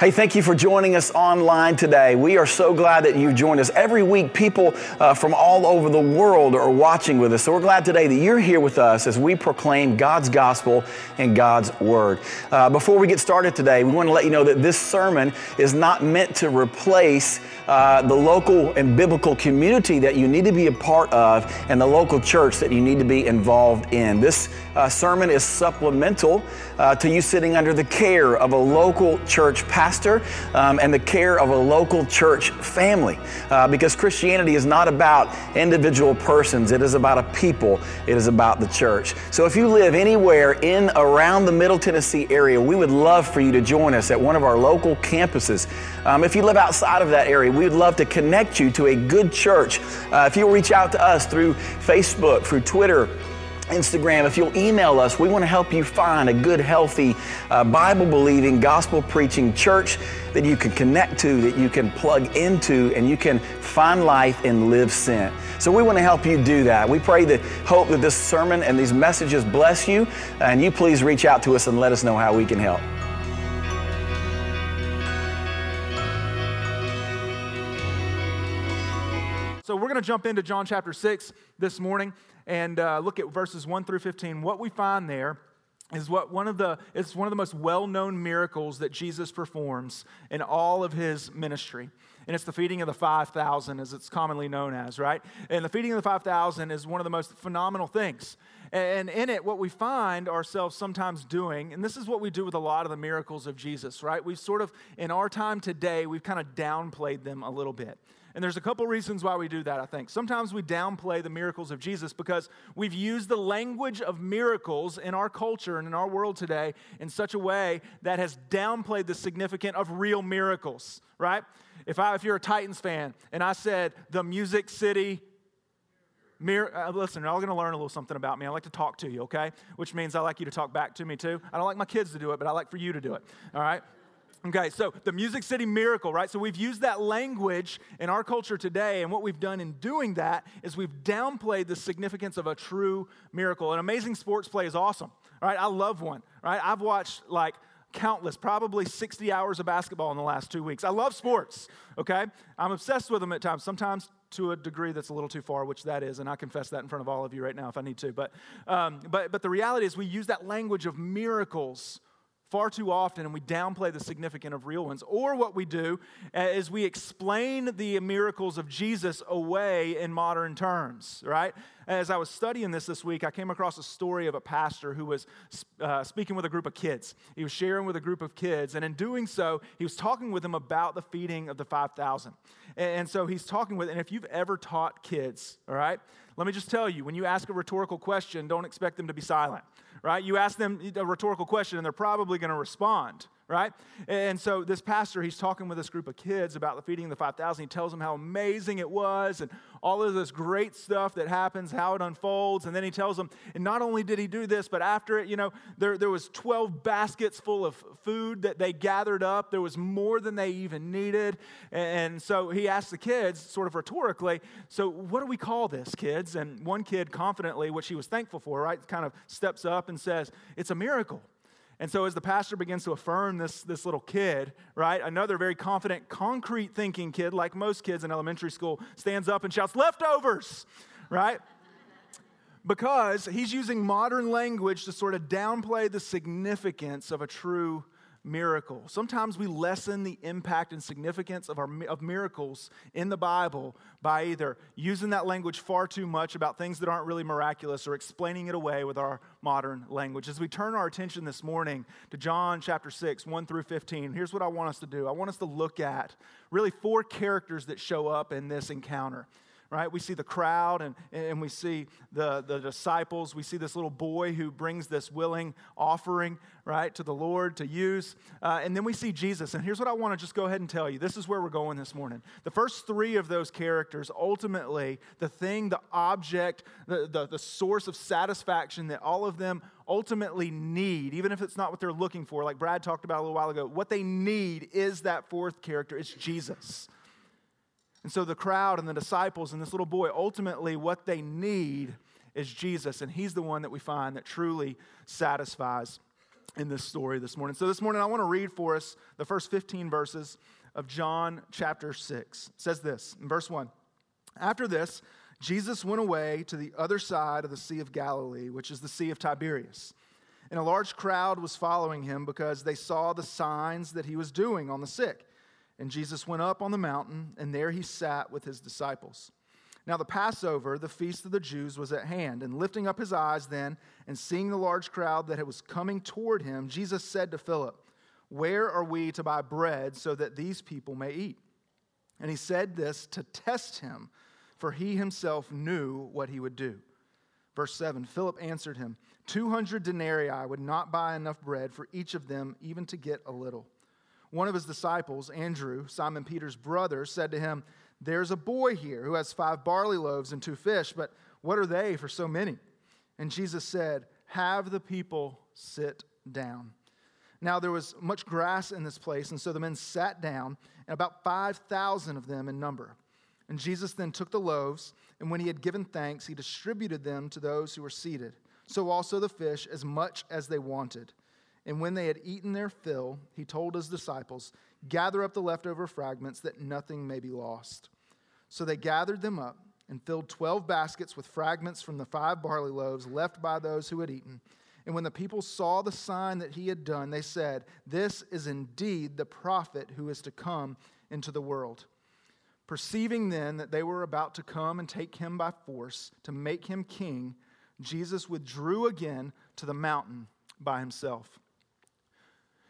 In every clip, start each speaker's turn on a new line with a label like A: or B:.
A: Hey, thank you for joining us online today. We are so glad that you've joined us. Every week, people uh, from all over the world are watching with us. So we're glad today that you're here with us as we proclaim God's gospel and God's word. Uh, before we get started today, we want to let you know that this sermon is not meant to replace uh, the local and biblical community that you need to be a part of and the local church that you need to be involved in. This uh, sermon is supplemental uh, to you sitting under the care of a local church pastor um, and the care of a local church family. Uh, because Christianity is not about individual persons, it is about a people, it is about the church. So if you live anywhere in around the Middle Tennessee area, we would love for you to join us at one of our local campuses. Um, if you live outside of that area, we would love to connect you to a good church. Uh, if you'll reach out to us through Facebook, through Twitter, Instagram, if you'll email us, we want to help you find a good, healthy, uh, Bible believing, gospel preaching church that you can connect to, that you can plug into, and you can find life and live sent. So we want to help you do that. We pray that, hope that this sermon and these messages bless you, and you please reach out to us and let us know how we can help.
B: So we're going to jump into John chapter 6 this morning and uh, look at verses 1 through 15. What we find there is what one of the it's one of the most well-known miracles that Jesus performs in all of his ministry. And it's the feeding of the 5,000 as it's commonly known as, right? And the feeding of the 5,000 is one of the most phenomenal things. And in it, what we find ourselves sometimes doing, and this is what we do with a lot of the miracles of Jesus, right? We sort of, in our time today, we've kind of downplayed them a little bit. And there's a couple reasons why we do that, I think. Sometimes we downplay the miracles of Jesus because we've used the language of miracles in our culture and in our world today in such a way that has downplayed the significance of real miracles, right? If, I, if you're a Titans fan and I said the Music City Mir- uh, listen, you're all going to learn a little something about me. I like to talk to you, okay? Which means I like you to talk back to me too. I don't like my kids to do it, but I like for you to do it, all right? Okay, so the Music City Miracle, right? So we've used that language in our culture today, and what we've done in doing that is we've downplayed the significance of a true miracle. An amazing sports play is awesome, right? I love one, right? I've watched like countless, probably 60 hours of basketball in the last two weeks. I love sports, okay? I'm obsessed with them at times, sometimes to a degree that's a little too far, which that is, and I confess that in front of all of you right now if I need to. But, um, but, but the reality is, we use that language of miracles far too often and we downplay the significance of real ones. Or what we do uh, is we explain the miracles of Jesus away in modern terms, right? As I was studying this this week, I came across a story of a pastor who was uh, speaking with a group of kids. He was sharing with a group of kids, and in doing so, he was talking with them about the feeding of the 5,000. And so he's talking with, and if you've ever taught kids, all right, let me just tell you when you ask a rhetorical question, don't expect them to be silent right? You ask them a rhetorical question and they're probably going to respond, right? And so this pastor, he's talking with this group of kids about the feeding of the 5,000. He tells them how amazing it was and all of this great stuff that happens, how it unfolds. And then he tells them, and not only did he do this, but after it, you know, there, there was 12 baskets full of food that they gathered up. There was more than they even needed. And so he asked the kids, sort of rhetorically, so what do we call this, kids? And one kid confidently, which he was thankful for, right, kind of steps up and says, it's a miracle. And so, as the pastor begins to affirm this, this little kid, right, another very confident, concrete thinking kid, like most kids in elementary school, stands up and shouts, Leftovers, right? Because he's using modern language to sort of downplay the significance of a true miracle. Sometimes we lessen the impact and significance of, our, of miracles in the Bible by either using that language far too much about things that aren't really miraculous or explaining it away with our modern language. As we turn our attention this morning to John chapter 6, 1 through 15, here's what I want us to do. I want us to look at really four characters that show up in this encounter right? We see the crowd and, and we see the, the disciples. We see this little boy who brings this willing offering, right, to the Lord to use. Uh, and then we see Jesus. And here's what I want to just go ahead and tell you this is where we're going this morning. The first three of those characters, ultimately, the thing, the object, the, the, the source of satisfaction that all of them ultimately need, even if it's not what they're looking for, like Brad talked about a little while ago, what they need is that fourth character. It's Jesus. And so the crowd and the disciples and this little boy, ultimately, what they need is Jesus. And he's the one that we find that truly satisfies. in this story this morning. So, this morning, I want to read for us the first 15 verses of John chapter 6. It says this in verse 1 After this, Jesus went away to the other side of the Sea of Galilee, which is the Sea of Tiberias. And a large crowd was following him because they saw the signs that he was doing on the sick. And Jesus went up on the mountain, and there he sat with his disciples. Now, the Passover, the feast of the Jews, was at hand. And lifting up his eyes then, and seeing the large crowd that was coming toward him, Jesus said to Philip, Where are we to buy bread so that these people may eat? And he said this to test him, for he himself knew what he would do. Verse 7 Philip answered him, 200 denarii would not buy enough bread for each of them, even to get a little. One of his disciples, Andrew, Simon Peter's brother, said to him, there's a boy here who has five barley loaves and two fish, but what are they for so many? And Jesus said, Have the people sit down. Now there was much grass in this place, and so the men sat down, and about 5,000 of them in number. And Jesus then took the loaves, and when he had given thanks, he distributed them to those who were seated. So also the fish, as much as they wanted. And when they had eaten their fill, he told his disciples, Gather up the leftover fragments, that nothing may be lost. So they gathered them up and filled 12 baskets with fragments from the five barley loaves left by those who had eaten. And when the people saw the sign that he had done, they said, This is indeed the prophet who is to come into the world. Perceiving then that they were about to come and take him by force to make him king, Jesus withdrew again to the mountain by himself.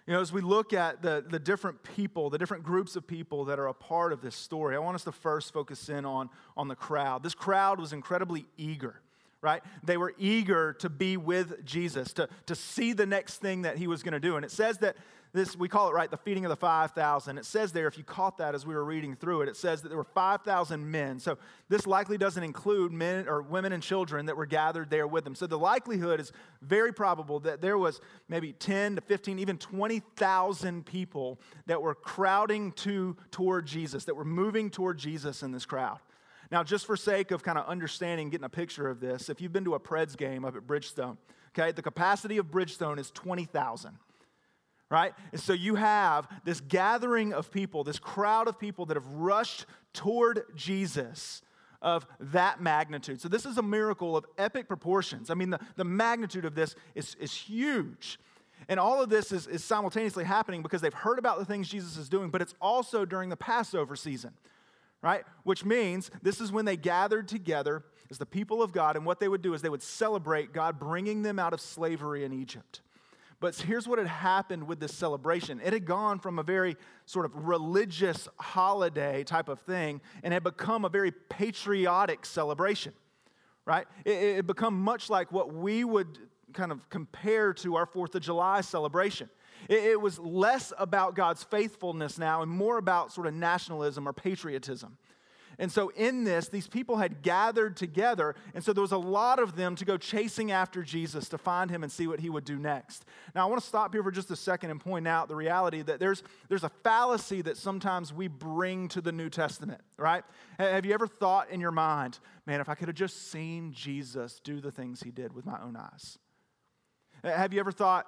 B: You know, as we look at the, the different people, the different groups of people that are a part of this story, I want us to first focus in on, on the crowd. This crowd was incredibly eager, right? They were eager to be with Jesus, to, to see the next thing that he was going to do. And it says that this, we call it, right, the feeding of the 5,000. It says there, if you caught that as we were reading through it, it says that there were 5,000 men. So this likely doesn't include men or women and children that were gathered there with them. So the likelihood is very probable that there was maybe 10 to 15, even 20,000 people that were crowding to toward Jesus, that were moving toward Jesus in this crowd. Now, just for sake of kind of understanding, getting a picture of this, if you've been to a Preds game up at Bridgestone, okay, the capacity of Bridgestone is 20,000 right? And so you have this gathering of people, this crowd of people that have rushed toward Jesus of that magnitude. So this is a miracle of epic proportions. I mean, the, the magnitude of this is, is huge. And all of this is, is simultaneously happening because they've heard about the things Jesus is doing, but it's also during the Passover season, right? Which means this is when they gathered together as the people of God, and what they would do is they would celebrate God bringing them out of slavery in Egypt. But here's what had happened with this celebration it had gone from a very sort of religious holiday type of thing and had become a very patriotic celebration, right? It had become much like what we would kind of compare to our Fourth of July celebration. It was less about God's faithfulness now and more about sort of nationalism or patriotism. And so, in this, these people had gathered together, and so there was a lot of them to go chasing after Jesus to find him and see what he would do next. Now, I want to stop here for just a second and point out the reality that there's, there's a fallacy that sometimes we bring to the New Testament, right? Have you ever thought in your mind, man, if I could have just seen Jesus do the things he did with my own eyes? Have you ever thought,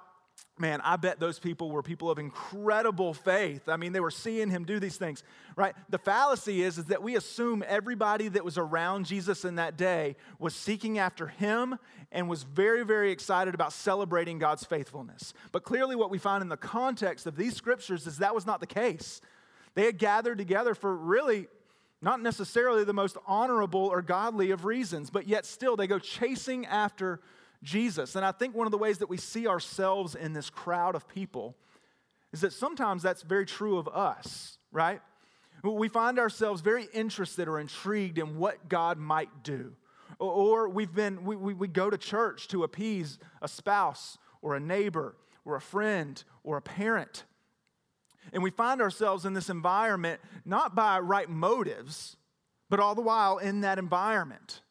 B: man, I bet those people were people of incredible faith. I mean, they were seeing him do these things, right? The fallacy is, is that we assume everybody that was around Jesus in that day was seeking after him and was very, very excited about celebrating God's faithfulness. But clearly, what we find in the context of these scriptures is that was not the case. They had gathered together for really not necessarily the most honorable or godly of reasons, but yet still they go chasing after Jesus. And I think one of the ways that we see ourselves in this crowd of people is that sometimes that's very true of us, right? We find ourselves very interested or intrigued in what God might do. Or we've been, we, we, we go to church to appease a spouse or a neighbor or a friend or a parent. And we find ourselves in this environment not by right motives, but all the while in that environment.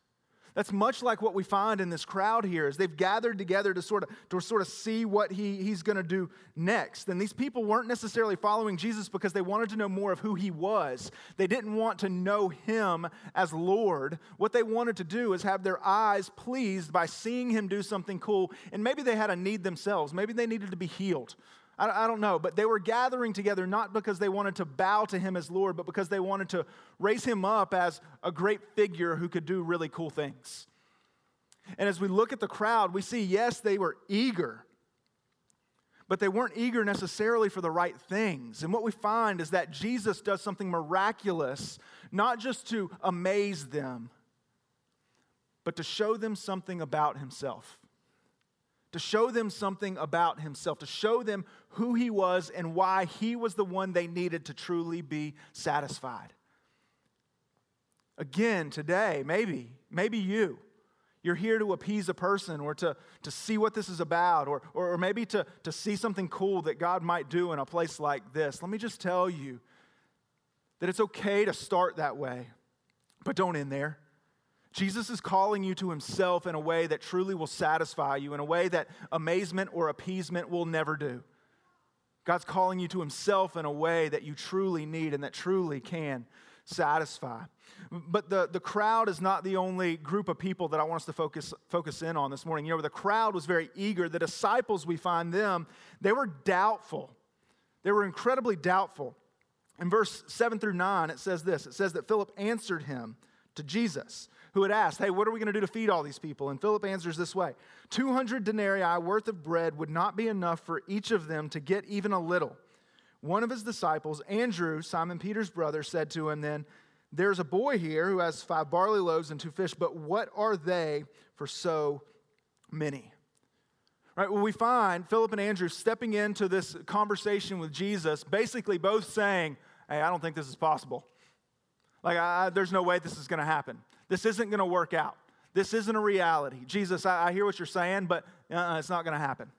B: That's much like what we find in this crowd here is they've gathered together to sort of, to sort of see what he, he's going to do next. And these people weren't necessarily following Jesus because they wanted to know more of who he was. They didn't want to know him as Lord. What they wanted to do is have their eyes pleased by seeing him do something cool. And maybe they had a need themselves. Maybe they needed to be healed. I, don't know, but they were gathering together not because they wanted to bow to him as Lord, but because they wanted to raise him up as a great figure who could do really cool things. And as we look at the crowd, we see, yes, they were eager, but they weren't eager necessarily for the right things. And what we find is that Jesus does something miraculous, not just to amaze them, but to show them something about himself to show them something about himself, to show them who he was and why he was the one they needed to truly be satisfied. Again, today, maybe, maybe you, you're here to appease a person or to, to see what this is about or, or, or maybe to, to see something cool that God might do in a place like this. Let me just tell you that it's okay to start that way, but don't end there. Jesus is calling you to himself in a way that truly will satisfy you, in a way that amazement or appeasement will never do. God's calling you to himself in a way that you truly need and that truly can satisfy. But the, the crowd is not the only group of people that I want us to focus, focus in on this morning. You know, the crowd was very eager. The disciples, we find them, they were doubtful. They were incredibly doubtful. In verse 7 through 9, it says this it says that Philip answered him to Jesus who had asked, Hey, what are we going to do to feed all these people? And Philip answers this way 200 denarii worth of bread would not be enough for each of them to get even a little. One of his disciples, Andrew, Simon Peter's brother, said to him then, There's a boy here who has five barley loaves and two fish, but what are they for so many? Right, well, we find Philip and Andrew stepping into this conversation with Jesus, basically both saying, Hey, I don't think this is possible. Like, I, there's no way this is going to happen. This isn't going to work out. This isn't a reality. Jesus, I, I hear what you're saying, but uh, it's not going to happen.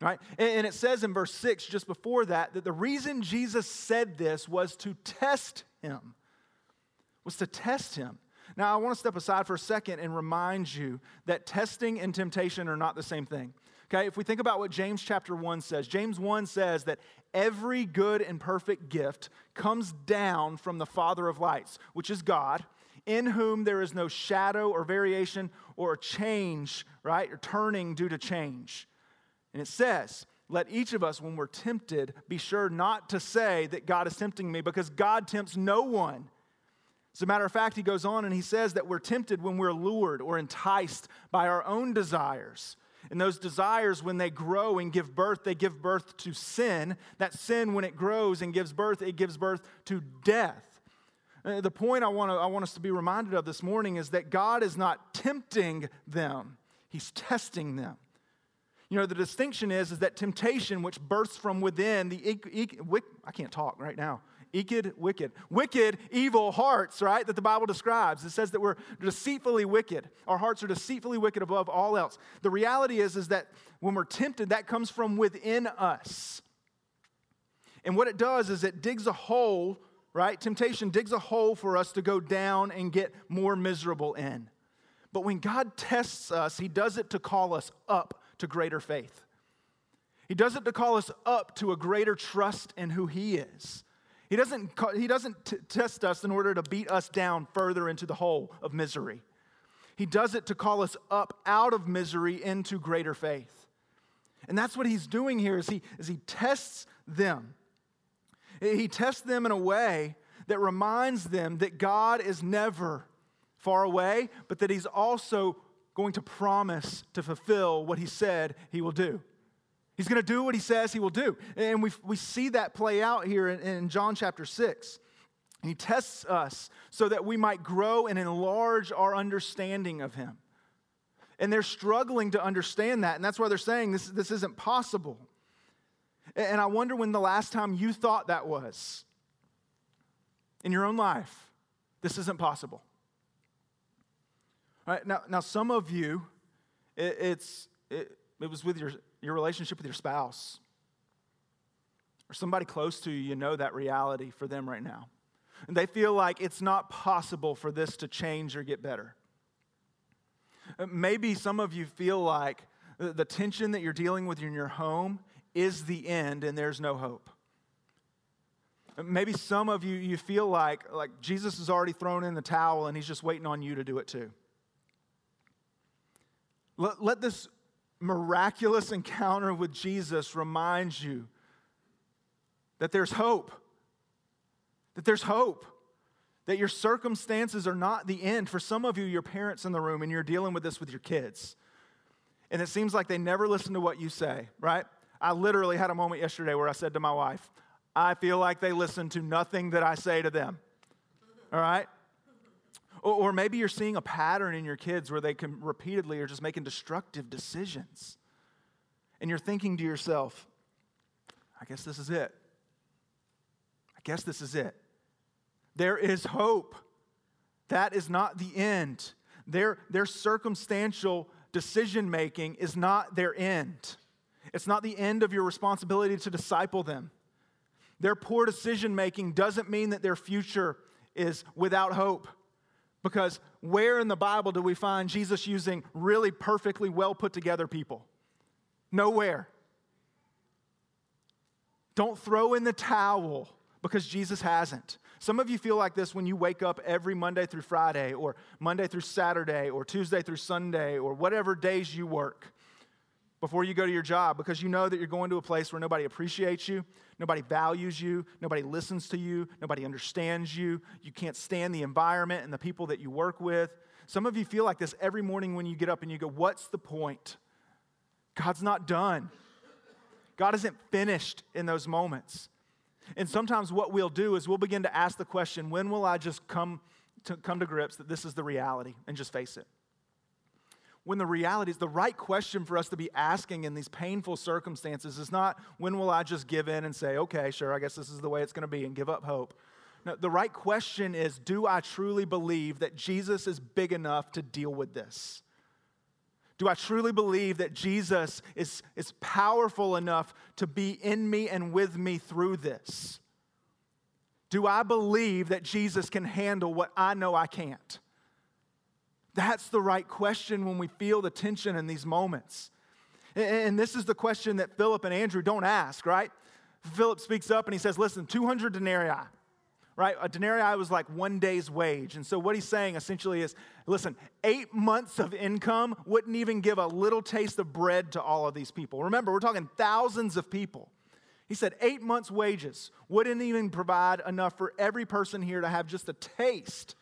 B: Right? And, and it says in verse 6, just before that, that the reason Jesus said this was to test him. Was to test him. Now, I want to step aside for a second and remind you that testing and temptation are not the same thing. Okay, if we think about what James chapter 1 says, James 1 says that every good and perfect gift comes down from the Father of lights, which is God, in whom there is no shadow or variation or change, right? Or turning due to change. And it says, let each of us, when we're tempted, be sure not to say that God is tempting me because God tempts no one. As a matter of fact, he goes on and he says that we're tempted when we're lured or enticed by our own desires. And those desires, when they grow and give birth, they give birth to sin. That sin, when it grows and gives birth, it gives birth to death. Uh, the point I want, to, I want us to be reminded of this morning is that God is not tempting them, He's testing them. You know, the distinction is, is that temptation, which bursts from within the, I can't talk right now, wicked, wicked, wicked, evil hearts, right, that the Bible describes. It says that we're deceitfully wicked. Our hearts are deceitfully wicked above all else. The reality is, is that when we're tempted, that comes from within us. And what it does is it digs a hole right? Temptation digs a hole for us to go down and get more miserable in. But when God tests us, He does it to call us up to greater faith. He does it to call us up to a greater trust in who He is. He doesn't, he doesn't t- test us in order to beat us down further into the hole of misery. He does it to call us up out of misery into greater faith. And that's what he's doing here is he, is he tests them. He tests them in a way that reminds them that God is never far away, but that He's also going to promise to fulfill what He said He will do. He's going to do what He says He will do. And we, we see that play out here in, in John chapter 6. He tests us so that we might grow and enlarge our understanding of Him. And they're struggling to understand that. And that's why they're saying this, this isn't possible. And I wonder when the last time you thought that was in your own life. This isn't possible. All right, now, now some of you, it, it's, it, it was with your, your relationship with your spouse or somebody close to you, you know that reality for them right now. And they feel like it's not possible for this to change or get better. Uh, maybe some of you feel like the tension that you're dealing with in your home is the end and there's no hope. Maybe some of you, you feel like, like Jesus has already thrown in the towel and he's just waiting on you to do it too. Let, let this miraculous encounter with Jesus remind you that there's hope. That there's hope. That your circumstances are not the end. For some of you, your parents in the room, and you're dealing with this with your kids. And it seems like they never listen to what you say, right? I literally had a moment yesterday where I said to my wife, I feel like they listen to nothing that I say to them. All right? Or, maybe you're seeing a pattern in your kids where they can repeatedly are just making destructive decisions. And you're thinking to yourself, I guess this is it. I guess this is it. There is hope. That is not the end. Their, their circumstantial decision making is not their end. It's not the end of your responsibility to disciple them. Their poor decision making doesn't mean that their future is without hope. Because where in the Bible do we find Jesus using really perfectly well put together people? Nowhere. Don't throw in the towel because Jesus hasn't. Some of you feel like this when you wake up every Monday through Friday, or Monday through Saturday, or Tuesday through Sunday, or whatever days you work before you go to your job because you know that you're going to a place where nobody appreciates you, nobody values you, nobody listens to you, nobody understands you, you can't stand the environment and the people that you work with. Some of you feel like this every morning when you get up and you go, What's the point? God's not done. God isn't finished in those moments. And sometimes what we'll do is we'll begin to ask the question, When will I just come to, come to grips that this is the reality and just face it? When the reality is the right question for us to be asking in these painful circumstances is not when will I just give in and say, okay, sure, I guess this is the way it's going to be and give up hope. No, the right question is do I truly believe that Jesus is big enough to deal with this? Do I truly believe that Jesus is, is powerful enough to be in me and with me through this? Do I believe that Jesus can handle what I know I can't? That's the right question when we feel the tension in these moments. And this is the question that Philip and Andrew don't ask, right? Philip speaks up and he says, Listen, 200 denarii, right? A denarii was like one day's wage. And so what he's saying essentially is listen, eight months of income wouldn't even give a little taste of bread to all of these people. Remember, we're talking thousands of people. He said eight months' wages wouldn't even provide enough for every person here to have just a taste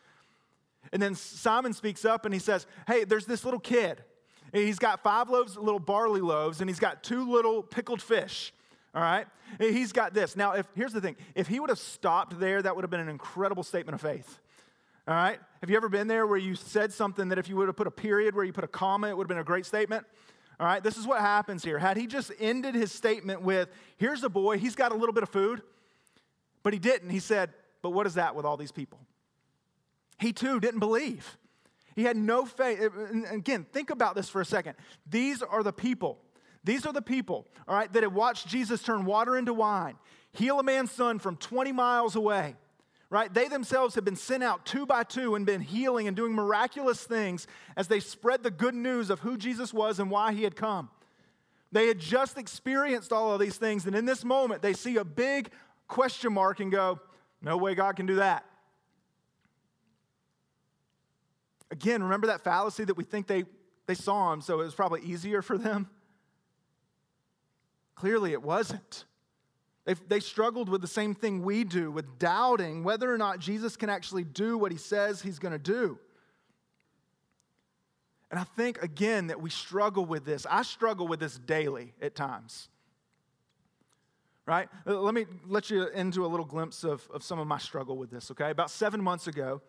B: and then Simon speaks up and he says, Hey, there's this little kid. He's got five loaves, little barley loaves, and he's got two little pickled fish. All right? He's got this. Now, if, here's the thing if he would have stopped there, that would have been an incredible statement of faith. All right? Have you ever been there where you said something that if you would have put a period where you put a comma, it would have been a great statement? All right? This is what happens here. Had he just ended his statement with, Here's a boy, he's got a little bit of food, but he didn't. He said, But what is that with all these people? He too didn't believe. He had no faith. Again, think about this for a second. These are the people. These are the people, all right, that had watched Jesus turn water into wine, heal a man's son from 20 miles away, right? They themselves had been sent out two by two and been healing and doing miraculous things as they spread the good news of who Jesus was and why he had come. They had just experienced all of these things, and in this moment, they see a big question mark and go, No way God can do that. Again, remember that fallacy that we think they, they saw him, so it was probably easier for them? Clearly, it wasn't. They, they struggled with the same thing we do, with doubting whether or not Jesus can actually do what he says he's going to do. And I think, again, that we struggle with this. I struggle with this daily at times. Right? Let me let you into a little glimpse of, of some of my struggle with this, okay? About seven months ago,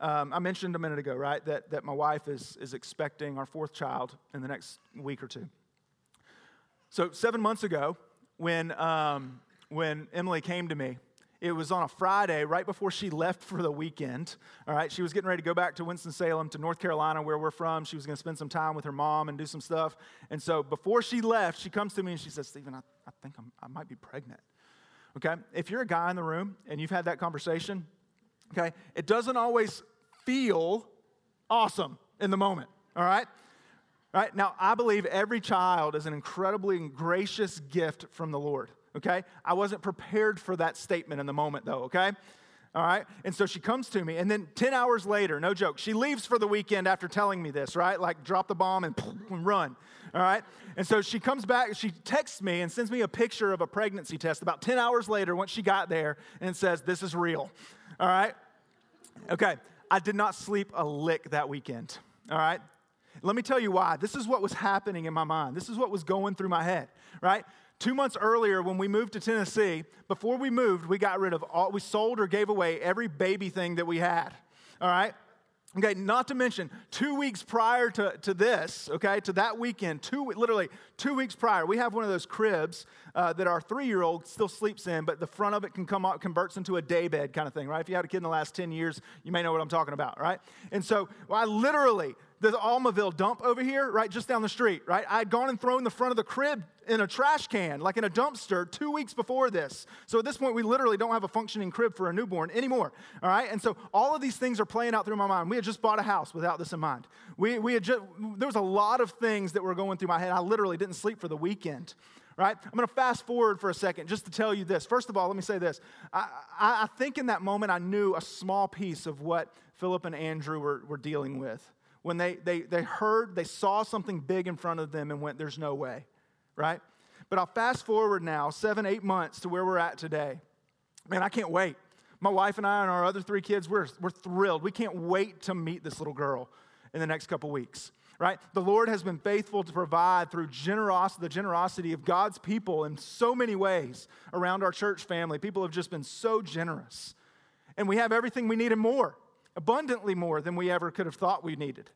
B: um, I mentioned a minute ago, right, that, that my wife is, is expecting our fourth child in the next week or two. So, seven months ago, when, um, when Emily came to me, it was on a Friday right before she left for the weekend. All right, she was getting ready to go back to Winston-Salem to North Carolina, where we're from. She was going to spend some time with her mom and do some stuff. And so before she left, she comes to me and she says, Stephen, I, I think I'm, I might be pregnant. Okay, if you're a guy in the room and you've had that conversation, Okay? It doesn't always feel awesome in the moment, all right? Right? Now, I believe every child is an incredibly gracious gift from the Lord. Okay? I wasn't prepared for that statement in the moment, though, okay? All right? And so she comes to me, and then 10 hours later, no joke, she leaves for the weekend after telling me this, right? Like, drop the bomb and, and run. All right? And so she comes back, she texts me and sends me a picture of a pregnancy test about 10 hours later once she got there and says, This is real. All right? Okay. I did not sleep a lick that weekend. All right? Let me tell you why. This is what was happening in my mind. This is what was going through my head, right? Two months earlier, when we moved to Tennessee, before we moved, we got rid of all, we sold or gave away every baby thing that we had, all right? Okay, not to mention, two weeks prior to, to this, okay, to that weekend, two, literally two weeks prior, we have one of those cribs uh, that our three year old still sleeps in, but the front of it can come out, converts into a day bed kind of thing, right? If you had a kid in the last 10 years, you may know what I'm talking about, right? And so well, I literally the Almaville dump over here, right, just down the street, right? I had gone and thrown the front of the crib in a trash can, like in a dumpster, two weeks before this. So at this point, we literally don't have a functioning crib for a newborn anymore, all right? And so all of these things are playing out through my mind. We had just bought a house without this in mind. We, we had just, there was a lot of things that were going through my head. I literally didn't sleep for the weekend right? I'm going to fast forward for a second just to tell you this. First of all, let me say this. I, I, I, think in that moment I knew a small piece of what Philip and Andrew were, were dealing with when they, they, they heard, they saw something big in front of them and went, There's no way, right? But I'll fast forward now, seven, eight months to where we're at today. Man, I can't wait. My wife and I and our other three kids, we're, we're thrilled. We can't wait to meet this little girl in the next couple weeks, right? The Lord has been faithful to provide through generosity, the generosity of God's people in so many ways around our church family. People have just been so generous. And we have everything we need and more abundantly more than we ever could have thought we needed.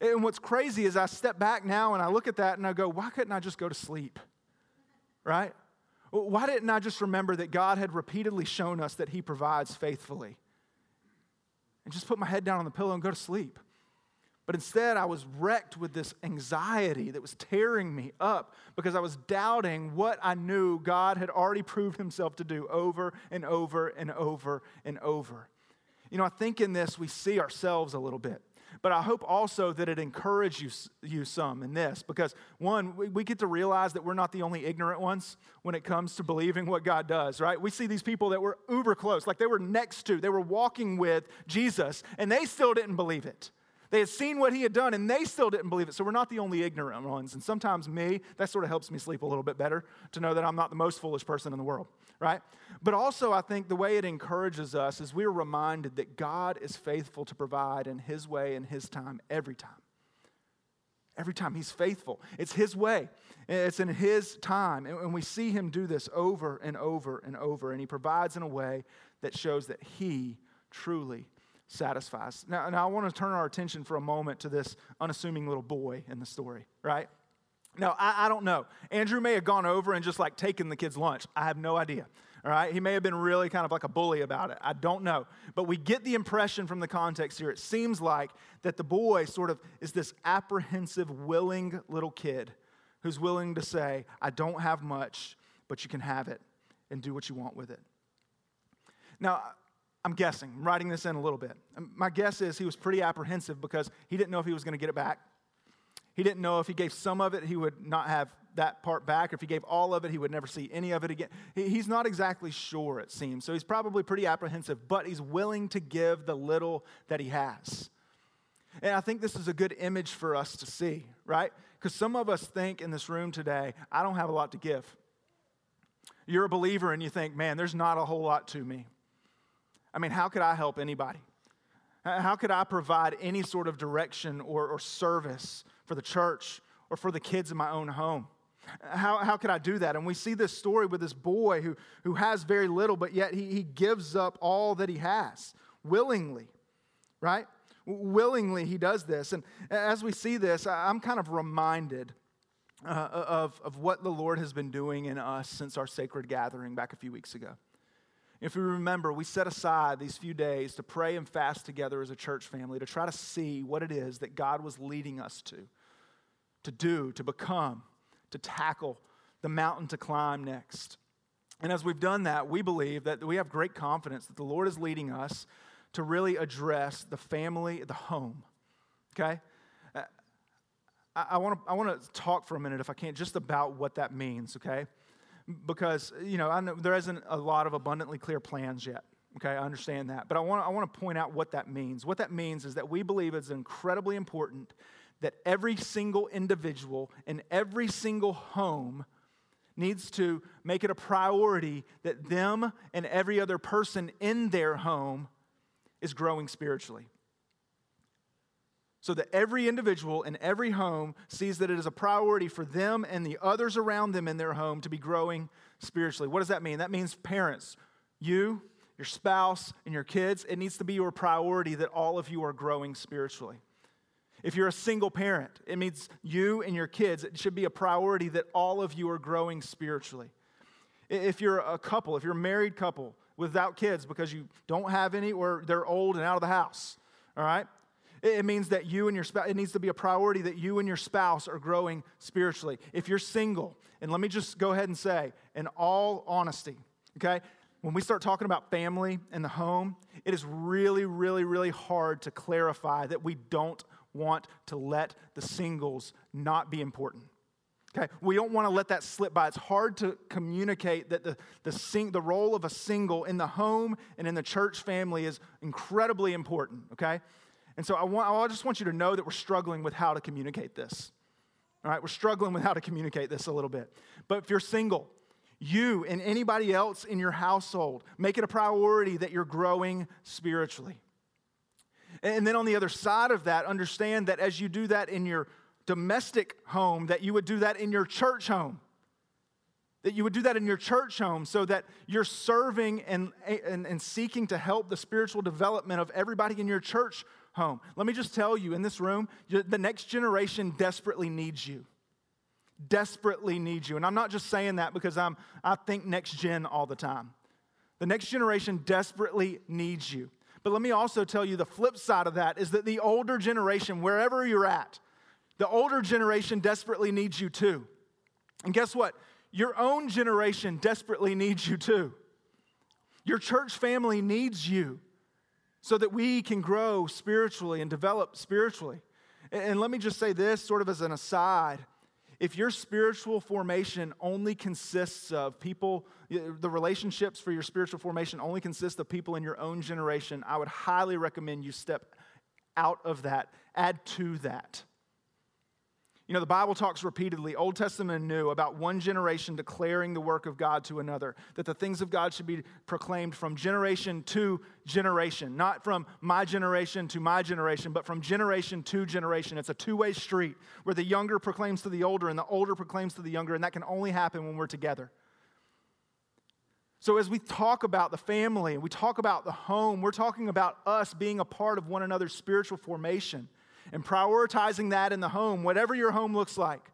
B: And what's crazy is I step back now and I look at that and I go, why couldn't I just go to sleep? Right? Why didn't I just remember that God had repeatedly shown us that He provides faithfully? And just put my head down on the pillow and go to sleep. But instead, I was wrecked with this anxiety that was tearing me up because I was doubting what I knew God had already proved Himself to do over and over and over and over. You know, I think in this we see ourselves a little bit. But I hope also that it encourages you, you some in this because, one, we, we get to realize that we're not the only ignorant ones when it comes to believing what God does, right? We see these people that were uber close, like they were next to, they were walking with Jesus, and they still didn't believe it. They had seen what he had done and they still didn't believe it. So we're not the only ignorant ones. And sometimes me, that sort of helps me sleep a little bit better to know that I'm not the most foolish person in the world, right? But also, I think the way it encourages us is we're reminded that God is faithful to provide in his way and his time every time. Every time he's faithful. It's his way. It's in his time. And we see him do this over and over and over. And he provides in a way that shows that he truly satisfies. Now, now I want to turn our attention for a moment to this unassuming little boy in the story, right? Now, I, I don't know. Andrew may have gone over and just like taken the kid's lunch. I have no idea. All right, he may have been really kind of like a bully about it. I don't know. But we get the impression from the context here. It seems like that the boy sort of is this apprehensive, willing little kid who's willing to say, I don't have much, but you can have it and do what you want with it. Now, I'm guessing, I'm writing this in a little bit. Um, my guess is he was pretty apprehensive because he didn't know if he was going to get it back. He didn't know if he gave some of it, he would not have that part back. Or if he gave all of it, he would never see any of it again. He's not exactly sure, it seems. So he's probably pretty apprehensive, but he's willing to give the little that he has. And I think this is a good image for us to see, right? Because some of us think in this room today, I don't have a lot to give. You're a believer and you think, man, there's not a whole lot to me. I mean, how could I help anybody? How could I provide any sort of direction or, or service for the church or for the kids in my own home? How, how could I do that? And we see this story with this boy who, who has very little, but yet he, he gives up all that he has willingly, right? Willingly, he does this. And as we see this, I'm kind of reminded uh, of, of what the Lord has been doing in us since our sacred gathering back a few weeks ago. If we remember, we set aside these few days to pray and fast together as a church family to try to see what it is that God was leading us to, to do, to become, to tackle the mountain to climb next. And as we've done that, we believe that we have great confidence that the Lord is leading us to really address the family, the home. Okay? Uh, I, I want to I want to talk for a minute, if I can, just about what that means, okay? Because you know, know there isn't a lot of abundantly clear plans yet. Okay, I understand that. But I want, I want to point out what that means. What that means is that we believe it's incredibly important that every single individual in every single home needs to make it a priority that them and every other person in their home is growing spiritually. So that every individual in every home sees that it is a priority for them and the others around them in their home to be growing spiritually. What does that mean? That means parents, you, your spouse, and your kids, it needs to be your priority that all of you are growing spiritually. If you're a single parent, it means you and your kids, it should be a priority that all of you are growing spiritually. If you're a couple, if you're a married couple without kids because you don't have any or they're old and out of the house, all right? It means that you and your spouse, it needs to be a priority that you and your spouse are growing spiritually. If you're single, and let me just go ahead and say, in all honesty, okay, when we start talking about family and the home, it is really, really, really hard to clarify that we don't want to let the singles not be important. Okay, we don't want to let that slip by. It's hard to communicate that the, the, sing, the role of a single in the home and in the church family is incredibly important, okay? And so I, want, I just want you to know that we're struggling with how to communicate this. All right, we're struggling with how to communicate this a little bit. But if you're single, you and anybody else in your household. Make it a priority that you're growing spiritually. And then on the other side of that, understand that as you do that in your domestic home, that you would do that in your church home. That you would do that in your church home so that you're serving and, and, and seeking to help the spiritual development of everybody in your church home. Let me just tell you in this room, the next generation desperately needs you desperately needs you. And I'm not just saying that because I'm, I think next gen all the time. The next generation desperately needs you. But let me also tell you the flip side of that is that the older generation, wherever you're at, the older generation desperately needs you too. And guess what? Your own generation desperately needs you too. Your church family needs you so that we can grow spiritually and develop spiritually. And let me just say this, sort of as an aside if your spiritual formation only consists of people, the relationships for your spiritual formation only consist of people in your own generation, I would highly recommend you step out of that, add to that. You know, the Bible talks repeatedly, Old Testament and New, about one generation declaring the work of God to another, that the things of God should be proclaimed from generation to generation, not from my generation to my generation, but from generation to generation. It's a two way street where the younger proclaims to the older and the older proclaims to the younger, and that can only happen when we're together. So, as we talk about the family and we talk about the home, we're talking about us being a part of one another's spiritual formation and prioritizing that in the home, whatever your home looks like,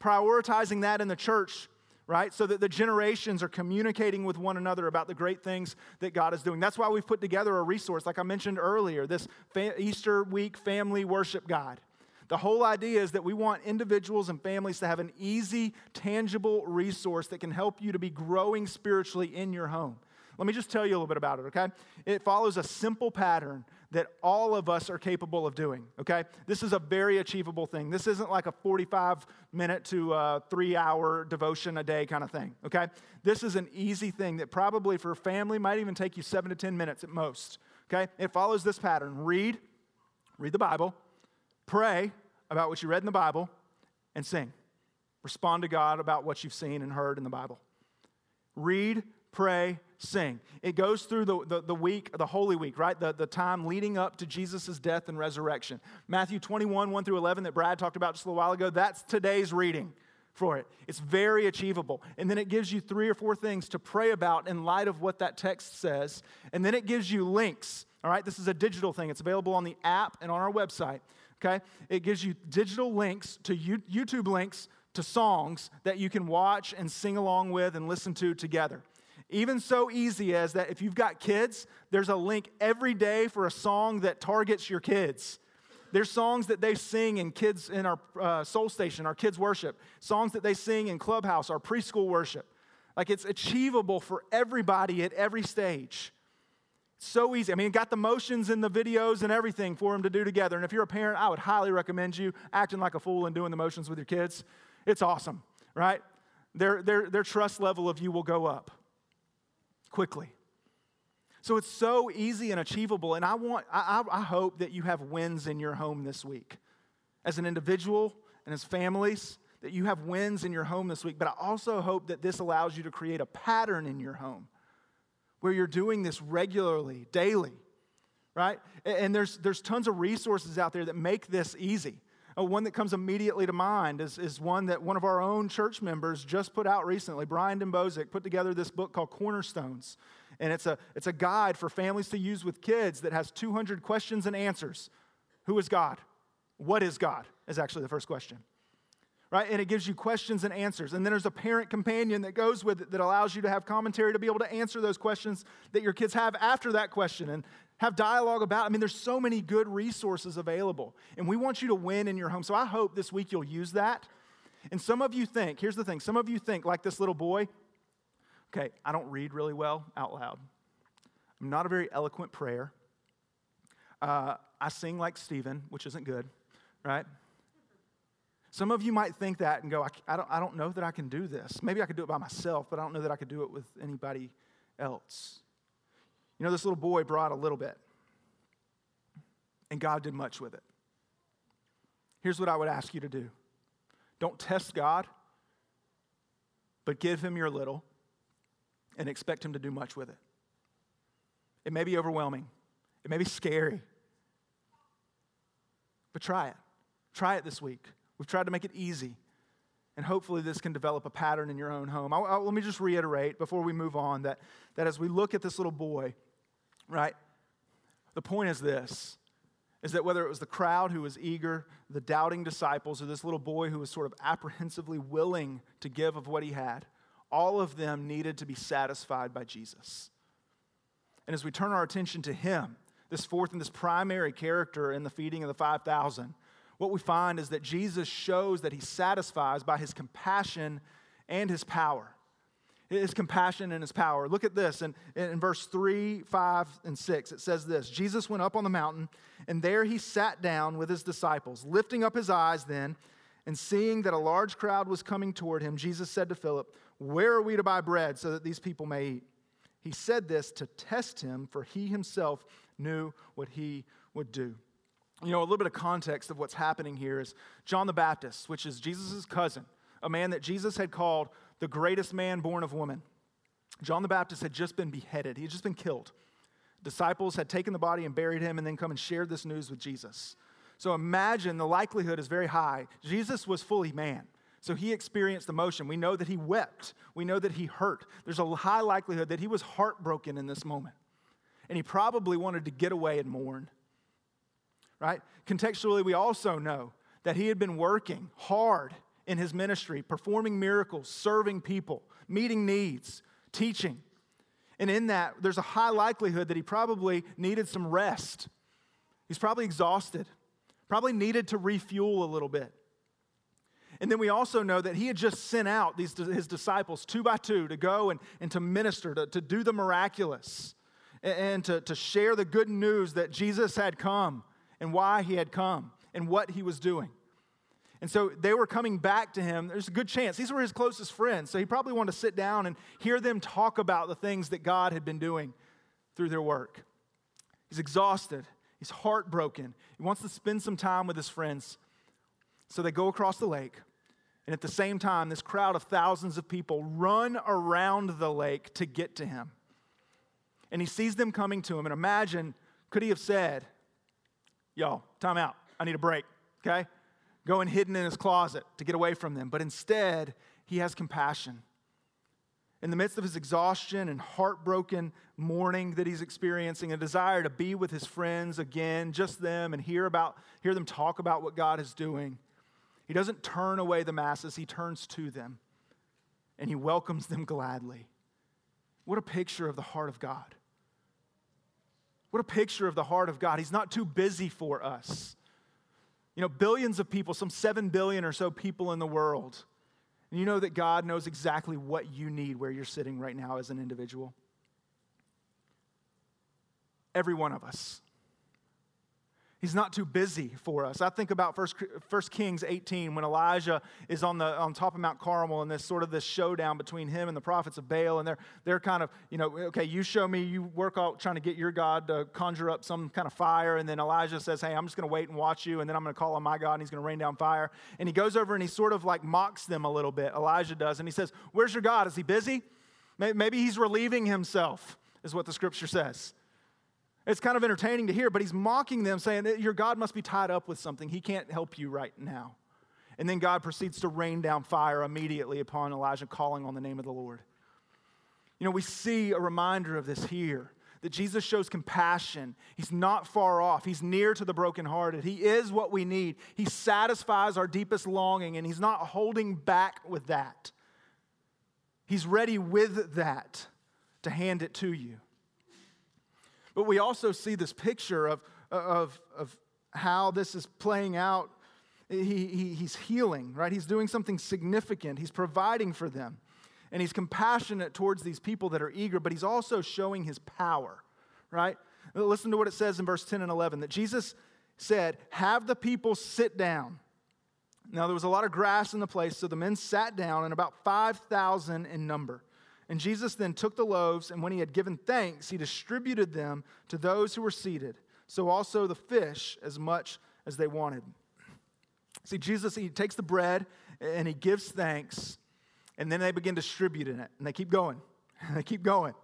B: prioritizing that in the church, right? So that the generations are communicating with one another about the great things that God is doing. That's why we've put together a resource, like I mentioned earlier, this Easter week family worship guide. The whole idea is that we want individuals and families to have an easy, tangible resource that can help you to be growing spiritually in your home. Let me just tell you a little bit about it, okay? It follows a simple pattern that all of us are capable of doing, okay? This is a very achievable thing. This isn't like a 45 minute to three hour devotion a day kind of thing, okay? This is an easy thing that probably for a family might even take you seven to 10 minutes at most, okay? It follows this pattern read, read the Bible, pray about what you read in the Bible, and sing. Respond to God about what you've seen and heard in the Bible. Read, pray, sing. It goes through the, the, the, week, the Holy Week, right? The, the time leading up to Jesus' death and resurrection. Matthew 21, 1 through 11, that Brad talked about just a little while ago, that's today's reading for it. It's very achievable. And then it gives you three or four things to pray about in light of what that text says. And then it gives you links. All right, this is a digital thing. It's available on the app and on our website. Okay, it gives you digital links to YouTube links to songs that you can watch and sing along with and listen to together. Even so easy as that if you've got kids, there's a link every day for a song that targets your kids. There's songs that they sing in kids in our uh, soul station, our kids worship, songs that they sing in clubhouse, our preschool worship. Like it's achievable for everybody at every stage. So easy. I mean, got the motions and the videos and everything for them to do together. And if you're a parent, I would highly recommend you acting like a fool and doing the motions with your kids. It's awesome, right? Their, their, their trust level of you will go up quickly. So it's so easy and achievable. And I want, I, I hope that you have wins in your home this week. As an individual and as families, that you have wins in your home this week. But I also hope that this allows you to create a pattern in your home where you're doing this regularly, daily, right? And there's, there's tons of resources out there that make this easy. Uh, one that comes immediately to mind is, is one that one of our own church members just put out recently. Brian Dembowczyk put together this book called Cornerstones. And it's a, it's a guide for families to use with kids that has 200 questions and answers. Who is God? What is God? Is actually the first question right? And it gives you questions and answers. And then there's a parent companion that goes with it that allows you to have commentary to be able to answer those questions that your kids have after that question and have dialogue about. I mean, there's so many good resources available. And we want you to win in your home. So I hope this week you'll use that. And some of you think, here's the thing, some of you think, like this little boy, okay, I don't read really well out loud. I'm not a very eloquent prayer. Uh, I sing like Stephen, which isn't good, right? Some of you might think that and go, I, I, don't, I don't know that I can do this. Maybe I could do it by myself, but I don't know that I could do it with anybody else. You know, this little boy brought a little bit, and God did much with it. Here's what I would ask you to do don't test God, but give him your little and expect him to do much with it. It may be overwhelming, it may be scary, but try it. Try it this week. We've tried to make it easy. And hopefully, this can develop a pattern in your own home. I, I, let me just reiterate before we move on that, that as we look at this little boy, right, the point is this is that whether it was the crowd who was eager, the doubting disciples, or this little boy who was sort of apprehensively willing to give of what he had, all of them needed to be satisfied by Jesus. And as we turn our attention to him, this fourth and this primary character in the feeding of the 5,000, what we find is that Jesus shows that he satisfies by his compassion and his power. His compassion and his power. Look at this in, in verse 3, 5, and 6. It says this Jesus went up on the mountain, and there he sat down with his disciples. Lifting up his eyes then, and seeing that a large crowd was coming toward him, Jesus said to Philip, Where are we to buy bread so that these people may eat? He said this to test him, for he himself knew what he would do. You know, a little bit of context of what's happening here is John the Baptist, which is Jesus' cousin, a man that Jesus had called the greatest man born of woman. John the Baptist had just been beheaded, he had just been killed. Disciples had taken the body and buried him and then come and shared this news with Jesus. So imagine the likelihood is very high. Jesus was fully man. So he experienced emotion. We know that he wept. We know that he hurt. There's a high likelihood that he was heartbroken in this moment. And he probably wanted to get away and mourn right? Contextually, we also know that he had been working hard in his ministry, performing miracles, serving people, meeting needs, teaching. And in that, there's a high likelihood that he probably needed some rest. He's probably exhausted, probably needed to refuel a little bit. And then we also know that he had just sent out these, his disciples two by two to go and, and to minister, to, to do the miraculous, and, and to, to share the good news that Jesus had come and why he had come and what he was doing. And so they were coming back to him. There's a good chance. These were his closest friends. So he probably wanted to sit down and hear them talk about the things that God had been doing through their work. He's exhausted. He's heartbroken. He wants to spend some time with his friends. So they go across the lake. And at the same time, this crowd of thousands of people run around the lake to get to him. And he sees them coming to him. And imagine, could he have said, Yo, time out. I need a break, okay? Going hidden in his closet to get away from them. But instead, he has compassion. In the midst of his exhaustion and heartbroken mourning that he's experiencing, a desire to be with his friends again, just them, and hear, about, hear them talk about what God is doing, he doesn't turn away the masses, he turns to them and he welcomes them gladly. What a picture of the heart of God. What a picture of the heart of God. He's not too busy for us. You know, billions of people, some 7 billion or so people in the world. And you know that God knows exactly what you need where you're sitting right now as an individual. every one of us. He's not too busy for us. I think about First, First Kings 18 when Elijah is on, the, on top of Mount Carmel and this sort of this showdown between him and the prophets of Baal. And they're, they're kind of, you know, okay, you show me, you work out trying to get your God to conjure up some kind of fire. And then Elijah says, hey, I'm just going to wait and watch you. And then I'm going to call on my God and he's going to rain down fire. And he goes over and he sort of like mocks them a little bit. Elijah does. And he says, Where's your God? Is he busy? Maybe he's relieving himself, is what the scripture says. It's kind of entertaining to hear, but he's mocking them, saying, Your God must be tied up with something. He can't help you right now. And then God proceeds to rain down fire immediately upon Elijah, calling on the name of the Lord. You know, we see a reminder of this here that Jesus shows compassion. He's not far off, He's near to the brokenhearted. He is what we need. He satisfies our deepest longing, and He's not holding back with that. He's ready with that to hand it to you. But we also see this picture of, of, of how this is playing out. He, he, he's healing, right? He's doing something significant. He's providing for them. And he's compassionate towards these people that are eager, but he's also showing his power, right? Listen to what it says in verse 10 and 11 that Jesus said, Have the people sit down. Now, there was a lot of grass in the place, so the men sat down, and about 5,000 in number. And Jesus then took the loaves, and when he had given thanks, he distributed them to those who were seated. So also the fish, as much as they wanted. See, Jesus, he takes the bread and he gives thanks, and then they begin distributing it. And they keep going, and they keep going,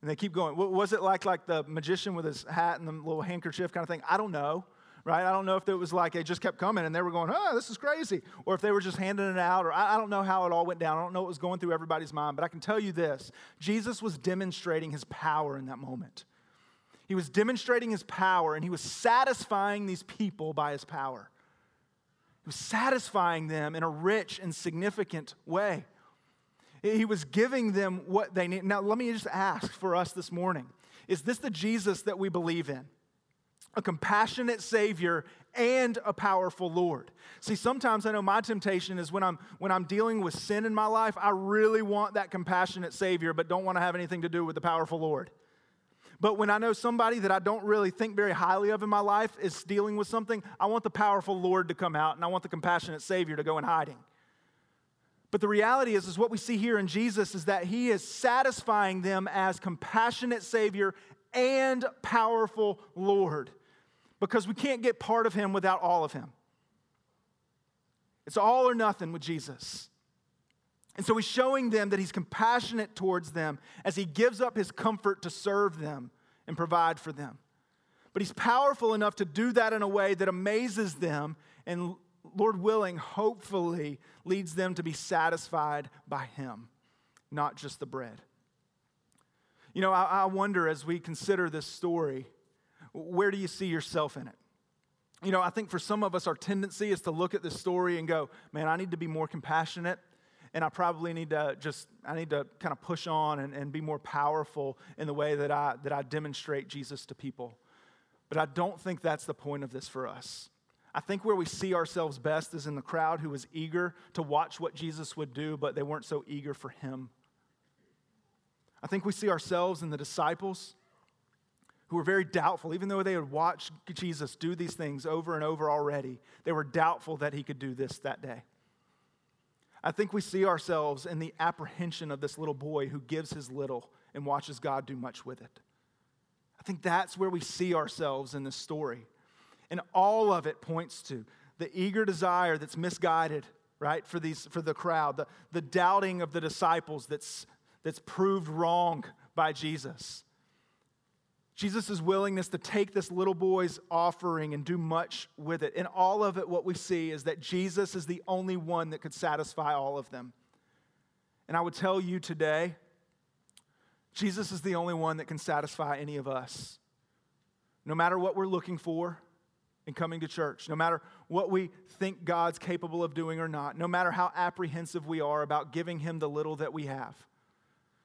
B: and they keep going. What was it like, like the magician with his hat and the little handkerchief kind of thing? I don't know right? I don't know if it was like they just kept coming and they were going, oh, this is crazy, or if they were just handing it out, or I, I don't know how it all went down. I don't know what was going through everybody's mind, but I can tell you this Jesus was demonstrating his power in that moment. He was demonstrating his power and he was satisfying these people by his power. He was satisfying them in a rich and significant way. He was giving them what they need. Now, let me just ask for us this morning is this the Jesus that we believe in? A compassionate Savior, and a powerful Lord. See, sometimes I know my temptation is when I'm when I'm dealing with sin in my life, I really want that compassionate Savior, but don't want to have anything to do with the powerful Lord. But when I know somebody that I don't really think very highly of in my life is dealing with something, I want the powerful Lord to come out and I want the compassionate Savior to go in hiding. But the reality is, is what we see here in Jesus is that he is satisfying them as compassionate Savior and powerful Lord because we can't get part of him without all of him. It's all or nothing with Jesus. And so he's showing them that he's compassionate towards them as he gives up his comfort to serve them and provide for them. But he's powerful enough to do that in a way that amazes them and, Lord willing, hopefully leads them to be satisfied by him, not just the bread. You know, I, I wonder as we consider this story where do you see yourself in it? You know, I think for some of us, our tendency is to look at this story and go, man, I need to be more compassionate. And I probably need to just, I need to kind of push on and, and be more powerful in the way that I, that I demonstrate Jesus to people. But I don't think that's the point of this for us. I think where we see ourselves best is in the crowd who was eager to watch what Jesus would do, but they weren't so eager for him. I think we see ourselves in the disciples who were very doubtful, even though they had watched Jesus do these things over and over already, they were doubtful that he could do this that day. I think we see ourselves in the apprehension of this little boy who gives his little and watches God do much with it. I think that's where we see ourselves in this story. And all of it points to the eager desire that's misguided, right, for, these, for the crowd, the, the doubting of the disciples that's, that's proved wrong by Jesus Jesus' willingness to take this little boy's offering and do much with it. In all of it, what we see is that Jesus is the only one that could satisfy all of them. And I would tell you today, Jesus is the only one that can satisfy any of us. No matter what we're looking for in coming to church, no matter what we think God's capable of doing or not, no matter how apprehensive we are about giving Him the little that we have,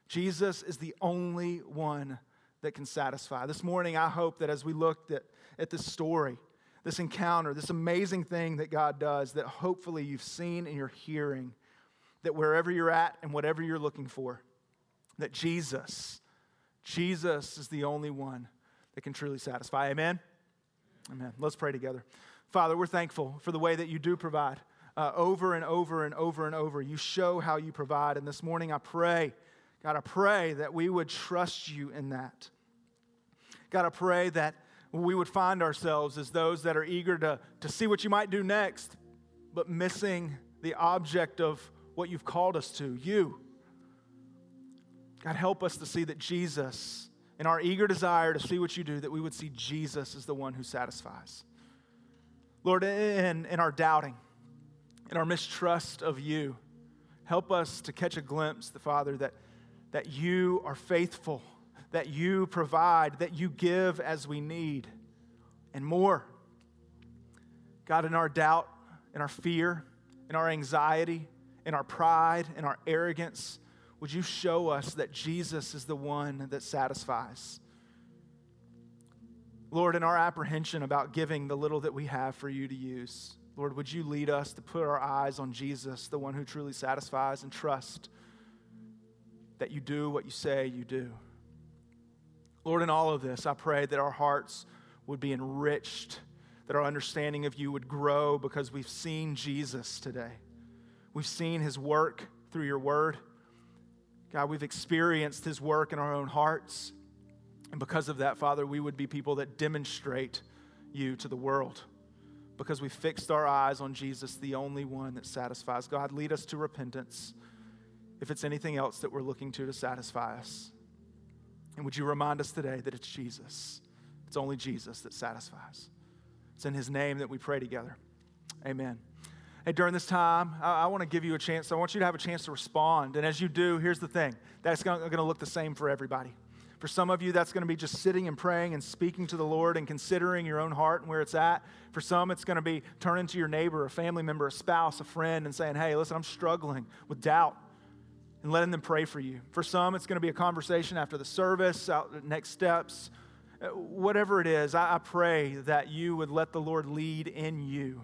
B: Jesus is the only one that can satisfy. This morning, I hope that as we looked at, at this story, this encounter, this amazing thing that God does, that hopefully you've seen and you're hearing, that wherever you're at and whatever you're looking for, that Jesus, Jesus is the only one that can truly satisfy. Amen? Amen. Let's pray together. Father, we're thankful for the way that you do provide. Uh, over and over and over and over, you show how you provide. And this morning, I pray, God, I pray that we would trust you in that. God, I pray that we would find ourselves as those that are eager to, to see what you might do next, but missing the object of what you've called us to, you. God, help us to see that Jesus, in our eager desire to see what you do, that we would see Jesus as the one who satisfies. Lord, in, in our doubting, in our mistrust of you, help us to catch a glimpse, the Father, that, that you are faithful, that you provide, that you give as we need, and more. God, in our doubt, in our fear, in our anxiety, in our pride, in our arrogance, would you show us that Jesus is the one that satisfies? Lord, in our apprehension about giving the little that we have for you to use, Lord, would you lead us to put our eyes on Jesus, the one who truly satisfies, and trust that you do what you say you do? Lord, in all of this, I pray that our hearts would be enriched, that our understanding of you would grow because we've seen Jesus today. We've seen his work through your word. God, we've experienced his work in our own hearts. And because of that, Father, we would be people that demonstrate you to the world because we fixed our eyes on Jesus, the only one that satisfies. God, lead us to repentance if it's anything else that we're looking to to satisfy us. And would you remind us today that it's Jesus? It's only Jesus that satisfies. It's in his name that we pray together. Amen. Hey, during this time, I, I want to give you a chance. I want you to have a chance to respond. And as you do, here's the thing that's going to look the same for everybody. For some of you, that's going to be just sitting and praying and speaking to the Lord and considering your own heart and where it's at. For some, it's going to be turning to your neighbor, a family member, a spouse, a friend, and saying, Hey, listen, I'm struggling with doubt, and letting them pray for you. For some, it's going to be a conversation after the service, out, next steps. Uh, whatever it is, I, pray that you would let the Lord lead in you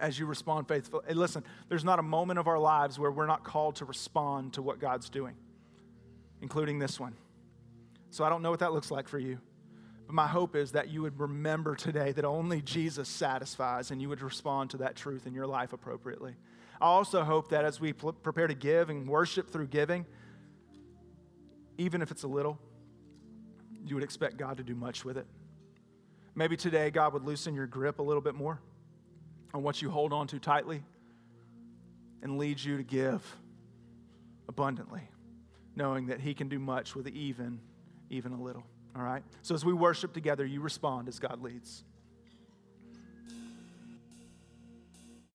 B: as you respond faithfully. And listen, there's not a moment of our lives where we're not called to respond to what God's doing, including this one. So I don't know what that looks like for you. But my hope is that you would remember today that only Jesus satisfies and you would respond to that truth in your life appropriately. I also hope that as we prepare to give and worship through giving, even if it's a little, you would expect God to do much with it. Maybe today God would loosen your grip a little bit more on what you hold on to tightly and leads you to give abundantly, knowing that He can do much with even, even a little. All right? So as we worship together, you respond as God leads.